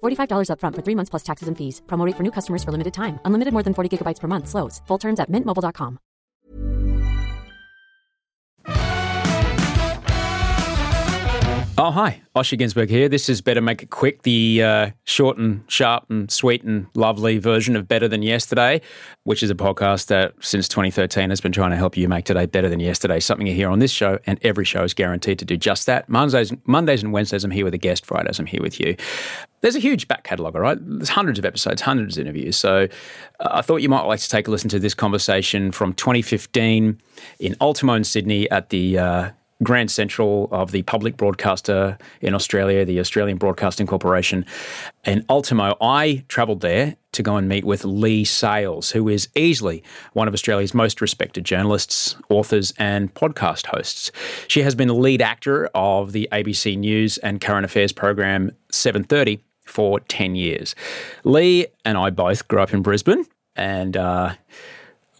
$45 upfront for three months plus taxes and fees. Promote for new customers for limited time. Unlimited more than 40 gigabytes per month. Slows. Full terms at mintmobile.com. Oh, hi. Osher Günsberg here. This is Better Make It Quick, the uh, short and sharp and sweet and lovely version of Better Than Yesterday, which is a podcast that since 2013 has been trying to help you make today better than yesterday. Something you hear on this show, and every show is guaranteed to do just that. Mondays, Mondays and Wednesdays, I'm here with a guest. Fridays, I'm here with you. There's a huge back catalogue, all right? There's hundreds of episodes, hundreds of interviews. So uh, I thought you might like to take a listen to this conversation from 2015 in Ultimo in Sydney at the uh, Grand Central of the public broadcaster in Australia, the Australian Broadcasting Corporation. In Ultimo, I travelled there to go and meet with Leigh Sales, who is easily one of Australia's most respected journalists, authors, and podcast hosts. She has been the lead actor of the ABC News and Current Affairs program 730 for 10 years. Leigh and I both grew up in Brisbane and uh,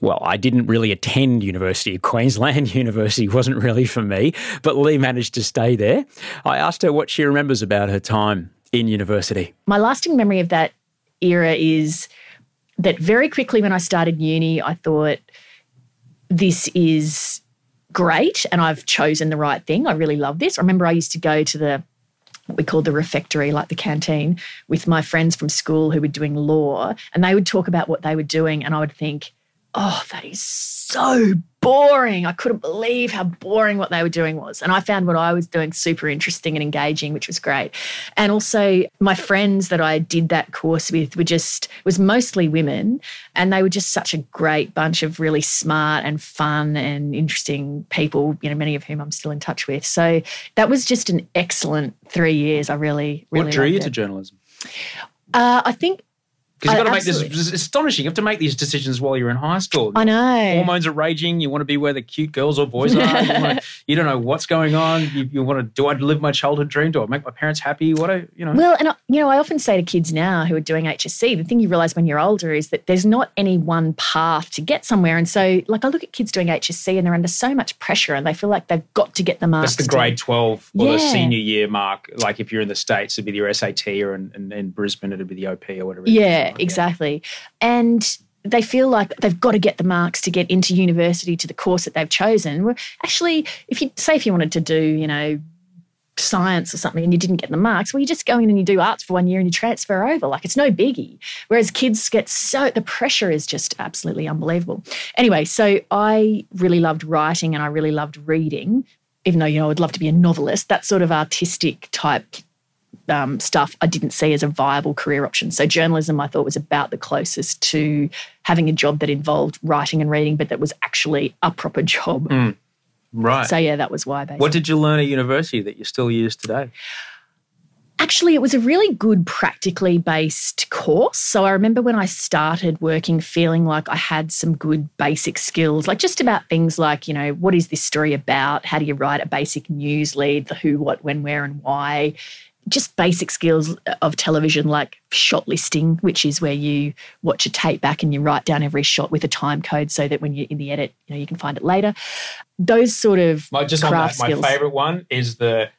well, I didn't really attend University of Queensland. University wasn't really for me, but Leigh managed to stay there. I asked her what she remembers about her time in university. My lasting memory of that era is that very quickly when I started uni, I thought, this is great and I've chosen the right thing. I really love this. I remember I used to go to the what we called the refectory, like the canteen, with my friends from school who were doing law, and they would talk about what they were doing, and I would think, oh, that is so boring. I couldn't believe how boring what they were doing was. And I found what I was doing super interesting and engaging, which was great. And also my friends that I did that course with were just was mostly women and they were just such a great bunch of really smart and fun and interesting people, you know, many of whom I'm still in touch with. So that was just an excellent 3 years. I really really What drew you to journalism? Uh, I think Because you've got to make this. It's astonishing. You have to make these decisions while you're in high school. I know. Hormones are raging. You want to be where the cute girls or boys are. You, to, you don't know what's going on. You, you want to. Do I live my childhood dream? Do I make my parents happy? What I, you know. Well, and I- you know, I often say to kids now who are doing HSC, the thing you realize when you're older is that there's not any one path to get somewhere. And so, like, I look at kids doing HSC and they're under so much pressure and they feel like they've got to get the marks. That's the to- grade 12 or the senior year mark. Like if you're in the States, it'd be your SAT or in, in, in Brisbane, it'd be the OP or whatever. it is. Yeah, exactly. And they feel like they've got to get the marks to get into university to the course that they've chosen. Well, actually, if you say if you wanted to do, you know, science or something and you didn't get the marks, well, you just go in and you do arts for one year and you transfer over. Like it's no biggie. Whereas kids get so, the pressure is just absolutely unbelievable. Anyway, so I really loved writing and I really loved reading, even though, you know, I'd love to be a novelist. That sort of artistic type um, stuff I didn't see as a viable career option. So journalism I thought was about the closest to having a job that involved writing and reading, but that was actually a proper job. Right. So yeah, that was why. Basically. what did you learn at university that you still use today? Actually, it was a really good practically based course. So I remember when I started working, feeling like I had some good basic skills, like just about things like, you know, what is this story about? How do you write a basic news lead? The who, what, when, where, and why? Just basic skills of television like shot listing, which is where you watch a tape back and you write down every shot with a time code so that when you're in the edit, you know, you can find it later. Those sort of My, just on craft that, my skills. favorite one is the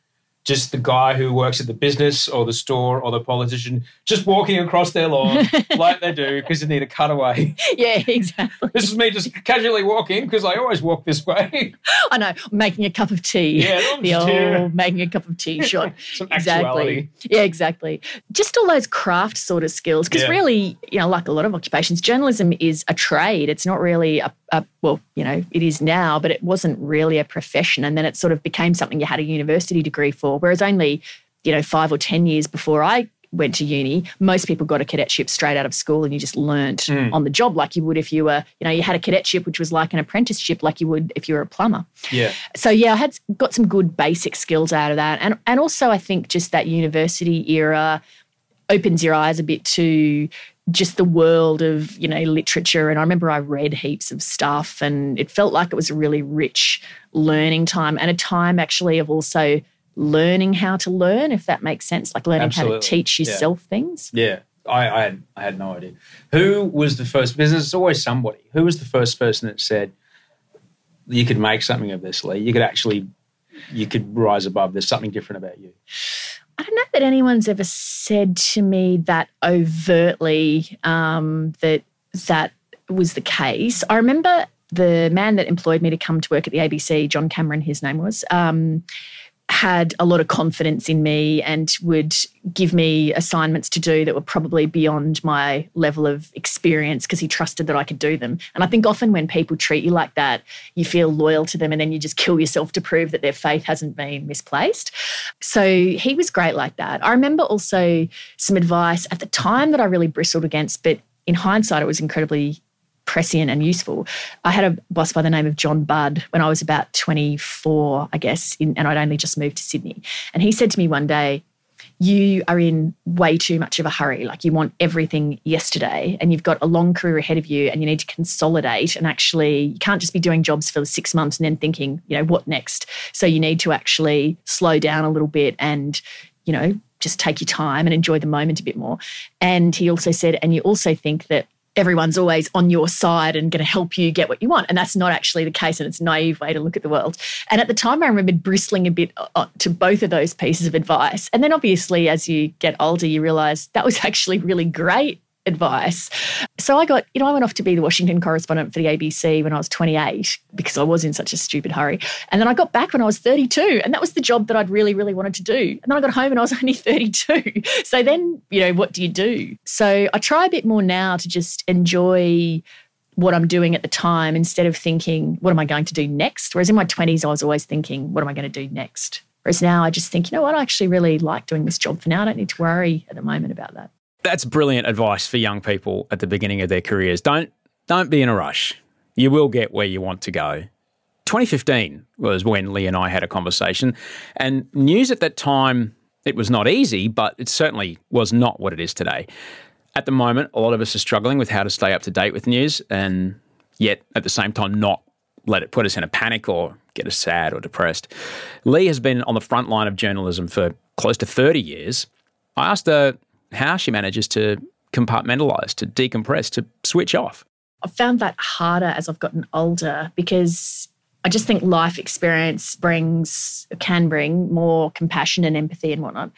just the guy who works at the business or the store or the politician just walking across their lawn like they do because they need a cutaway. Yeah, exactly. This is me just casually walking because I always walk this way. I know, making a cup of tea. Yeah, the old tea. making a cup of tea shot. Exactly. actuality. Yeah, exactly. Just all those craft sort of skills. Because Yeah. really, you know, like a lot of occupations, journalism is a trade. It's not really a, a, well, you know, it is now, but it wasn't really a profession. And then it sort of became something you had a university degree for. Whereas only, you know, five or 10 years before I went to uni, most people got a cadetship straight out of school and you just learnt Hmm. on the job like you would if you were, you know, you had a cadetship, which was like an apprenticeship, like you would if you were a plumber Yeah. so yeah, I had got some good basic skills out of that, and and also I think just that university era opens your eyes a bit to just the world of you know literature. And I remember I read heaps of stuff, and it felt like it was a really rich learning time and a time actually of also learning how to learn, if that makes sense, like learning how to teach Yeah. yourself things. Yeah. I, I had I had no idea. Who was the first because there's always somebody. Who was the first person that said you could make something of this, Leigh? You could actually you could rise above. There's something different about you. I don't know that anyone's ever said to me that overtly um, that that was the case. I remember the man that employed me to come to work at the ABC, John Cameron, his name was, um, had a lot of confidence in me and would give me assignments to do that were probably beyond my level of experience because he trusted that I could do them. And I think often when people treat you like that, you feel loyal to them and then you just kill yourself to prove that their faith hasn't been misplaced. So he was great like that. I remember also some advice at the time that I really bristled against, but in hindsight, it was incredibly prescient and useful. I had a boss by the name of John Budd when I was about 24, I guess, in, and I'd only just moved to Sydney. And he said to me one day, you are in way too much of a hurry. Like you want everything yesterday, and you've got a long career ahead of you, and you need to consolidate. And actually, you can't just be doing jobs for six months and then thinking, you know, what next? So you need to actually slow down a little bit and, you know, just take your time and enjoy the moment a bit more. And he also said, and you also think that everyone's always on your side and going to help you get what you want. And that's not actually the case. And it's a naive way to look at the world. And at the time, I remembered bristling a bit uh, to both of those pieces of advice. And then obviously, as you get older, you realize that was actually really great advice. So I got, you know, I went off to be the Washington correspondent for the ABC when I was 28 because I was in such a stupid hurry. And then I got back when I was 32, and that was the job that I'd really, really wanted to do. And then I got home and I was only 32. So then, you know, what do you do? So I try a bit more now to just enjoy what I'm doing at the time instead of thinking, what am I going to do next? Whereas in my 20s, I was always thinking, what am I going to do next? Whereas now I just think, you know what, I actually really like doing this job for now. I don't need to worry at the moment about that. That's brilliant advice for young people at the beginning of their careers. Don't don't be in a rush. You will get where you want to go. 2015 was when Leigh and I had a conversation, and news at that time it was not easy, but it certainly was not what it is today. At the moment, a lot of us are struggling with how to stay up to date with news, and yet at the same time not let it put us in a panic or get us sad or depressed. Leigh has been on the front line of journalism for close to 30 years. I asked her how she manages to compartmentalize, to decompress, to switch off. I've found that harder as I've gotten older because I just think life experience brings, can bring more compassion and empathy and whatnot.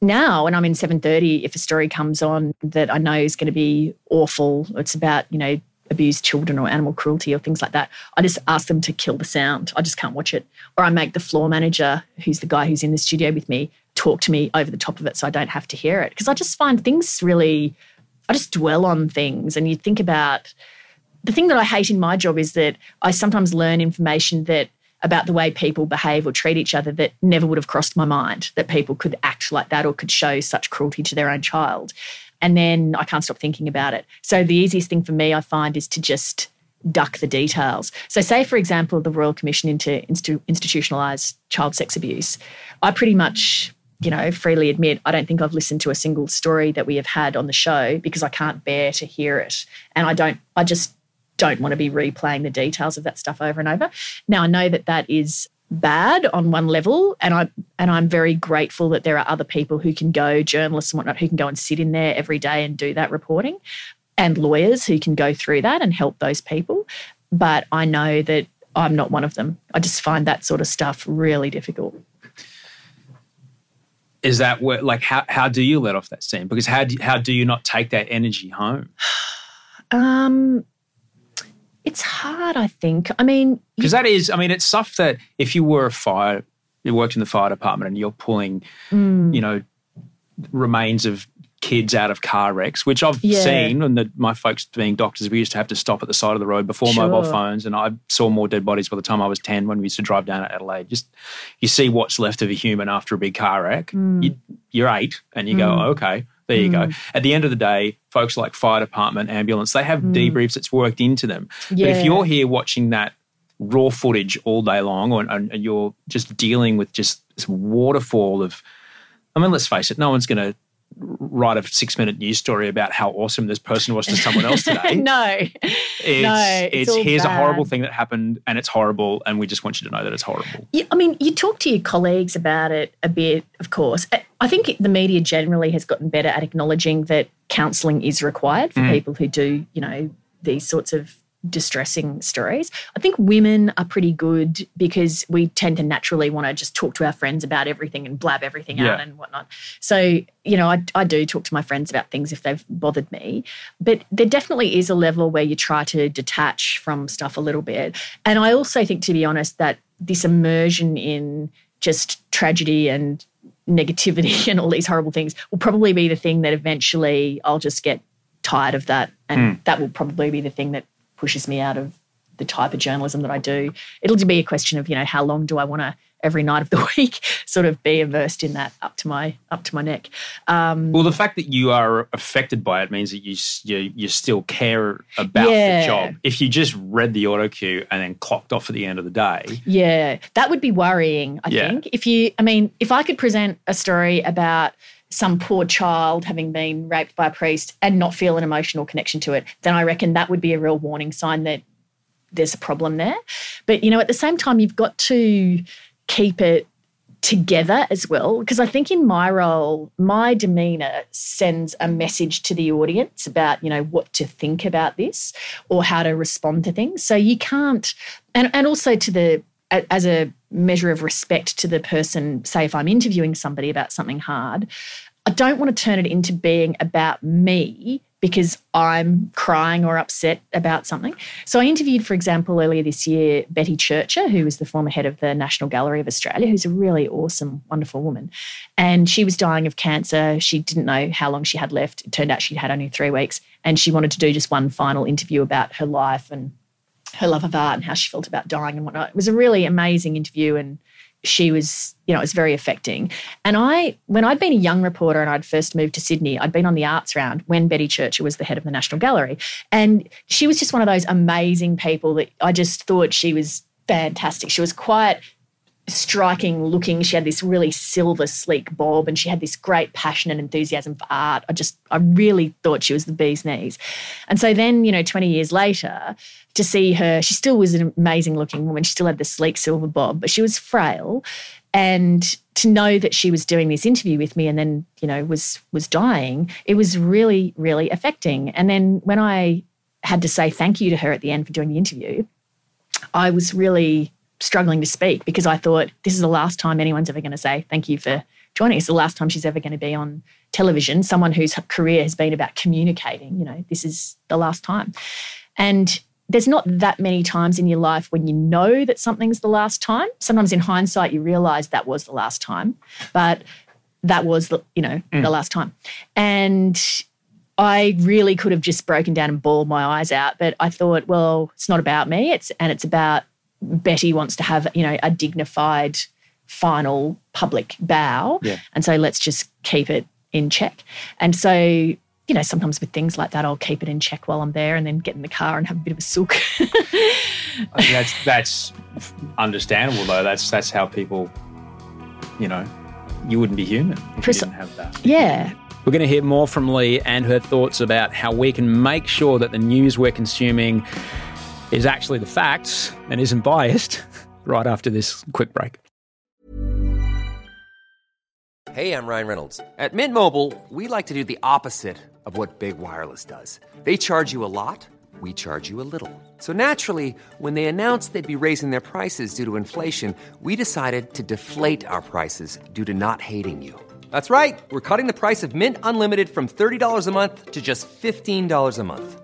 Now, when I'm in 7:30, if a story comes on that I know is going to be awful, it's about you know abused children or animal cruelty or things like that. I just ask them to kill the sound. I just can't watch it. Or I make the floor manager, who's the guy who's in the studio with me, talk to me over the top of it so I don't have to hear it. Because I just find things really, I just dwell on things. And you think about the thing that I hate in my job is that I sometimes learn information that about the way people behave or treat each other that never would have crossed my mind that people could act like that or could show such cruelty to their own child. And then I can't stop thinking about it. So the easiest thing for me, I find, is to just duck the details. So, say, for example, the Royal Commission into Institu- Institutionalised Child Sex Abuse, I pretty much you know, freely admit I don't think I've listened to a single story that we have had on the show because I can't bear to hear it. And I don't, I just don't want to be replaying the details of that stuff over and over. Now, I know that that is bad on one level and I and I'm very grateful that there are other people who can go journalists and whatnot who can go and sit in there every day and do that reporting and lawyers who can go through that and help those people but I know that I'm not one of them I just find that sort of stuff really difficult is that where like how, how do you let off that steam because how do, how do you not take that energy home um it's hard, I think. I mean, because that is, I mean, it's stuff that if you were a fire, you worked in the fire department and you're pulling, mm. you know, remains of kids out of car wrecks, which I've yeah. seen, and the, my folks being doctors, we used to have to stop at the side of the road before sure. mobile phones, and I saw more dead bodies by the time I was ten when we used to drive down to Adelaide. Just you see what's left of a human after a big car wreck. Mm. You, are eight, and you mm. go, oh, okay, there you mm. go. At the end of the day, folks like fire department, ambulance, they have mm. debriefs that's worked into them. Yeah. But if you're here watching that raw footage all day long or, and, and you're just dealing with just this waterfall of, I mean, let's face it, no one's going to write a six minute news story about how awesome this person was to someone else today. no. It's, no, it's, it's here's bad. a horrible thing that happened and it's horrible and we just want you to know that it's horrible. Yeah, I mean, you talk to your colleagues about it a bit, of course. I think the media generally has gotten better at acknowledging that counselling is required for mm. people who do, you know, these sorts of distressing stories. I think women are pretty good because we tend to naturally want to just talk to our friends about everything and blab everything yeah. out and whatnot. So, you know, I, I do talk to my friends about things if they've bothered me. But there definitely is a level where you try to detach from stuff a little bit. And I also think, to be honest, that this immersion in just tragedy and negativity and all these horrible things will probably be the thing that eventually I'll just get tired of that. And mm. that will probably be the thing that pushes me out of the type of journalism that I do. It'll be a question of, you know, how long do I want to every night of the week sort of be immersed in that up to my up to my neck. Um, well, the fact that you are affected by it means that you you, you still care about yeah. the job. If you just read the auto cue and then clocked off at the end of the day, yeah, that would be worrying. I yeah. think if you, I mean, if I could present a story about some poor child having been raped by a priest and not feel an emotional connection to it, then I reckon that would be a real warning sign that there's a problem there. But, you know, at the same time, you've got to keep it together as well. Because I think in my role, my demeanor sends a message to the audience about, you know, what to think about this or how to respond to things. So you can't, and, and also to the, as a measure of respect to the person, say if I'm interviewing somebody about something hard, I don't want to turn it into being about me because I'm crying or upset about something. So I interviewed, for example, earlier this year, Betty Churcher, who was the former head of the National Gallery of Australia, who's a really awesome, wonderful woman. And she was dying of cancer. She didn't know how long she had left. It turned out she'd had only three weeks. And she wanted to do just one final interview about her life and her love of art and how she felt about dying and whatnot. It was a really amazing interview and she was, you know, it was very affecting. And I, when I'd been a young reporter and I'd first moved to Sydney, I'd been on the arts round when Betty Churcher was the head of the National Gallery. And she was just one of those amazing people that I just thought she was fantastic. She was quite striking looking. She had this really silver, sleek bob, and she had this great passion and enthusiasm for art. I just, I really thought she was the bee's knees. And so then, you know, 20 years later, to see her, she still was an amazing looking woman. She still had the sleek silver bob, but she was frail. And to know that she was doing this interview with me and then, you know, was was dying, it was really, really affecting. And then when I had to say thank you to her at the end for doing the interview, I was really struggling to speak because I thought this is the last time anyone's ever going to say thank you for joining us. The last time she's ever going to be on television. Someone whose career has been about communicating. You know, this is the last time. And there's not that many times in your life when you know that something's the last time. Sometimes in hindsight, you realize that was the last time, but that was the, you know, mm. the last time. And I really could have just broken down and bawled my eyes out, but I thought, well, it's not about me. It's and it's about Betty wants to have, you know, a dignified final public bow. Yeah. And so let's just keep it in check. And so, you know, sometimes with things like that, I'll keep it in check while I'm there and then get in the car and have a bit of a sook. that's that's understandable though. That's that's how people, you know, you wouldn't be human if Pres- you didn't have that. Yeah. We're going to hear more from Leigh and her thoughts about how we can make sure that the news we're consuming is actually the facts and isn't biased right after this quick break. Hey, I'm Ryan Reynolds. At Mint Mobile, we like to do the opposite of what Big Wireless does. They charge you a lot, we charge you a little. So naturally, when they announced they'd be raising their prices due to inflation, we decided to deflate our prices due to not hating you. That's right. We're cutting the price of Mint Unlimited from $30 a month to just $15 a month.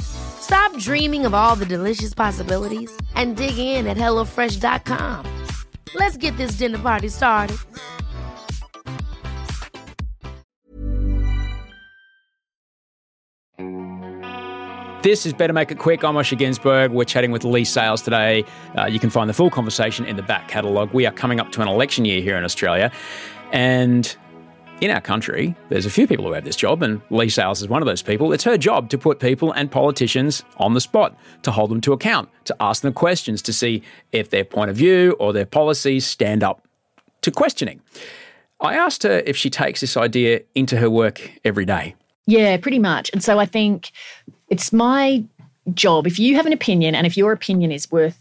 Stop dreaming of all the delicious possibilities and dig in at HelloFresh.com. Let's get this dinner party started. This is Better Make It Quick. I'm Osher Günsberg. We're chatting with Leigh Sales today. Uh, you can find the full conversation in the back catalogue. We are coming up to an election year here in Australia. And in our country, there's a few people who have this job, and Leigh Sales is one of those people. It's her job to put people and politicians on the spot, to hold them to account, to ask them questions, to see if their point of view or their policies stand up to questioning. I asked her if she takes this idea into her work every day. Yeah, pretty much. And so I think it's my job. If you have an opinion and if your opinion is worth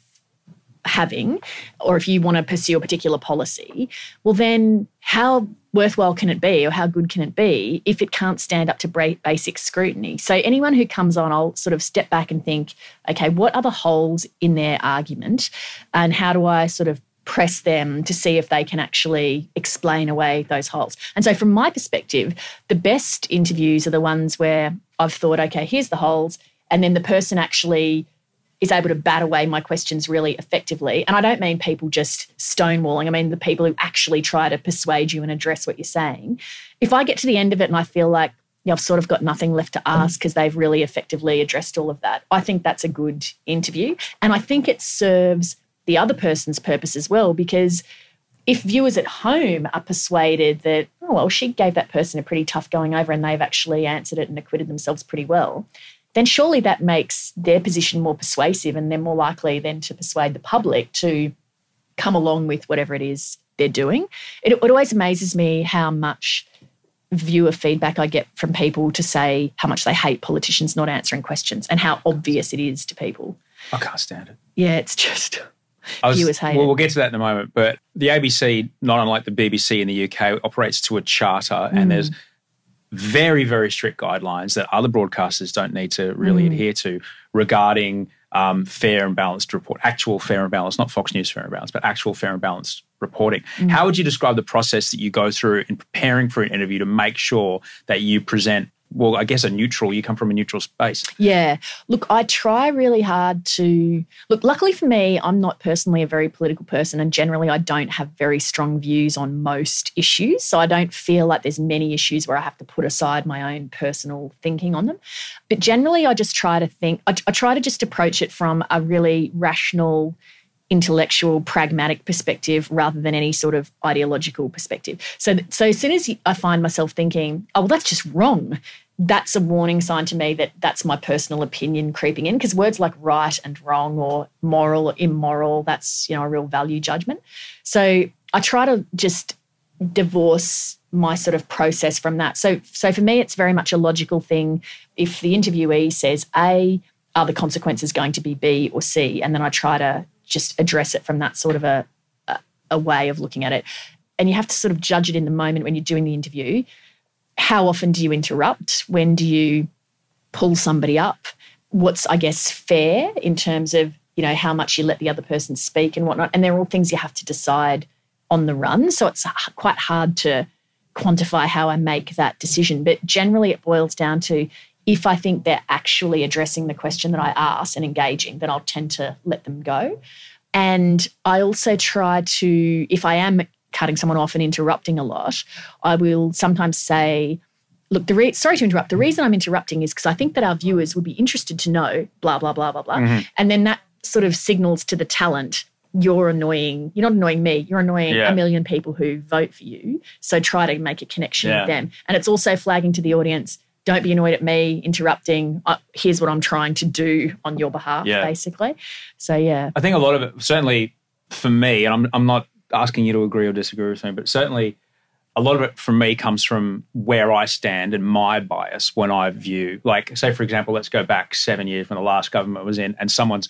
having, or if you want to pursue a particular policy, well, then how worthwhile can it be or how good can it be if it can't stand up to basic scrutiny? So, anyone who comes on, I'll sort of step back and think, okay, what are the holes in their argument? And how do I sort of press them to see if they can actually explain away those holes. And so, from my perspective, the best interviews are the ones where I've thought, okay, here's the holes. And then the person actually is able to bat away my questions really effectively. And I don't mean people just stonewalling, I mean the people who actually try to persuade you and address what you're saying. If I get to the end of it and I feel like you know, I've sort of got nothing left to mm-hmm. ask because they've really effectively addressed all of that. I think that's a good interview. And I think it serves the other person's purpose as well. Because if viewers at home are persuaded that, oh, well, she gave that person a pretty tough going over and they've actually answered it and acquitted themselves pretty well, then surely that makes their position more persuasive and they're more likely then to persuade the public to come along with whatever it is they're doing. It, it always amazes me how much viewer feedback I get from people to say how much they hate politicians not answering questions and how obvious it is to people. I can't stand it. Yeah, it's just was, viewers hate well, it. we'll get to that in a moment. But the ABC, not unlike the BBC in the UK, operates to a charter, Mm. and there's very, very strict guidelines that other broadcasters don't need to really Mm. adhere to regarding um, fair and balanced report, actual fair and balanced, not Fox News fair and balanced, but actual fair and balanced reporting. Mm. How would you describe the process that you go through in preparing for an interview to make sure that you present? Well, I guess a neutral. You come from a neutral space. Yeah. Look, I try really hard to look. Luckily for me, I'm not personally a very political person, and generally, I don't have very strong views on most issues. So I don't feel like there's many issues where I have to put aside my own personal thinking on them. But generally, I just try to think. I, I try to just approach it from a really rational intellectual, pragmatic perspective rather than any sort of ideological perspective. So, so as soon as I find myself thinking, "Oh, well, that's just wrong," that's a warning sign to me that that's my personal opinion creeping in. Because words like right and wrong, or moral or immoral, that's you know a real value judgment. So I try to just divorce my sort of process from that. So, so for me, it's very much a logical thing. If the interviewee says A, are the consequences going to be B or C? And then I try to just address it from that sort of a, a, a way of looking at it. And you have to sort of judge it in the moment when you're doing the interview. How often do you interrupt? When do you pull somebody up? What's, I guess, fair in terms of, you know, how much you let the other person speak and whatnot. And they're all things you have to decide on the run. So it's quite hard to quantify how I make that decision. But generally, it boils down to if I think they're actually addressing the question that I asked and engaging, then I'll tend to let them go. And I also try to, if I am cutting someone off and interrupting a lot, I will sometimes say, look, the re- sorry to interrupt. The reason I'm interrupting is because I think that our viewers would be interested to know blah, blah, blah, blah, blah. Mm-hmm. And then that sort of signals to the talent you're annoying. You're not annoying me. You're annoying Yeah. a million people who vote for you. So try to make a connection Yeah. with them. And it's also flagging to the audience don't be annoyed at me interrupting. Uh, here's what I'm trying to do on your behalf, Yeah. basically. So, yeah. I think a lot of it, certainly for me, and I'm, I'm not asking you to agree or disagree with me, but certainly a lot of it for me comes from where I stand and my bias when I view, like, say, for example, let's go back seven years when the last government was in and someone's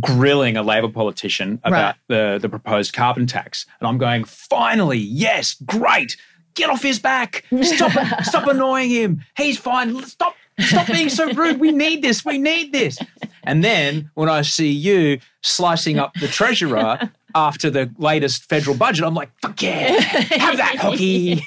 grilling a Labor politician about the, the proposed carbon tax. And I'm going, finally, yes, great. Get off his back. Stop, stop annoying him. He's fine. Stop, stop being so rude. We need this. We need this. And then when I see you slicing up the treasurer after the latest federal budget, I'm like, fuck yeah, have that Hockey.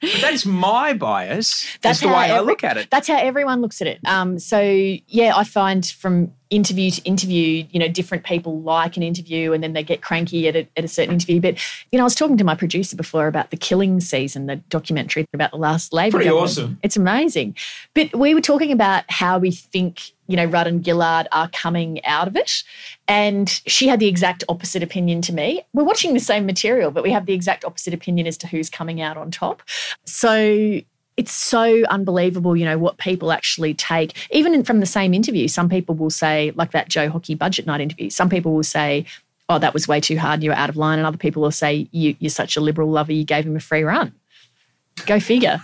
But that's my bias. That's, the way I look at it. That's how everyone looks at it. Um, so yeah, I find from interview to interview, you know, different people like an interview and then they get cranky at a, at a certain interview. But you know, I was talking to my producer before about the Killing Season, the documentary about the last Labor. Pretty government. awesome. It's amazing. But we were talking about how we think you know Rudd and Gillard are coming out of it, and she had the exact opposite opinion to me. We're watching the same material, but we have the exact opposite opinion as to who's coming out on top. So it's so unbelievable, you know, what people actually take. Even in, from the same interview, some people will say, like that Joe Hockey budget night interview, some people will say, oh, that was way too hard, you were out of line. And other people will say, you, you're such a liberal lover, you gave him a free run. Go figure.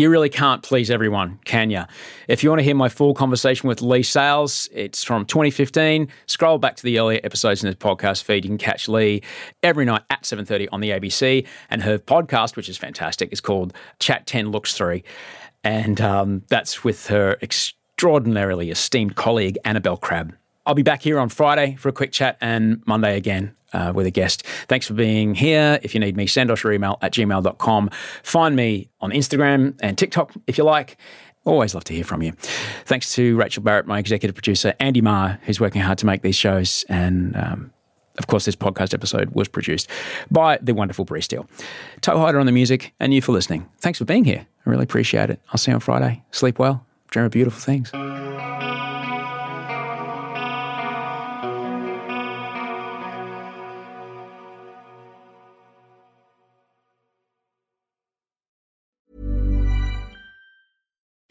You really can't please everyone, can you? If you want to hear my full conversation with Leigh Sales, it's from 2015. Scroll back to the earlier episodes in this podcast feed. You can catch Leigh every night at 7.30 on the ABC. And her podcast, which is fantastic, is called Chat 10 Looks 3. And um, that's with her extraordinarily esteemed colleague, Annabel Crabb. I'll be back here on Friday for a quick chat and Monday again uh, with a guest. Thanks for being here. If you need me, send us your email at gmail.com. Find me on Instagram and TikTok if you like. Always love to hear from you. Thanks to Rachel Barrett, my executive producer, Andy Marr, who's working hard to make these shows. And um, of course, this podcast episode was produced by the wonderful Bree Steele. Toehider on the music, and you for listening. Thanks for being here. I really appreciate it. I'll see you on Friday. Sleep well, dream of beautiful things.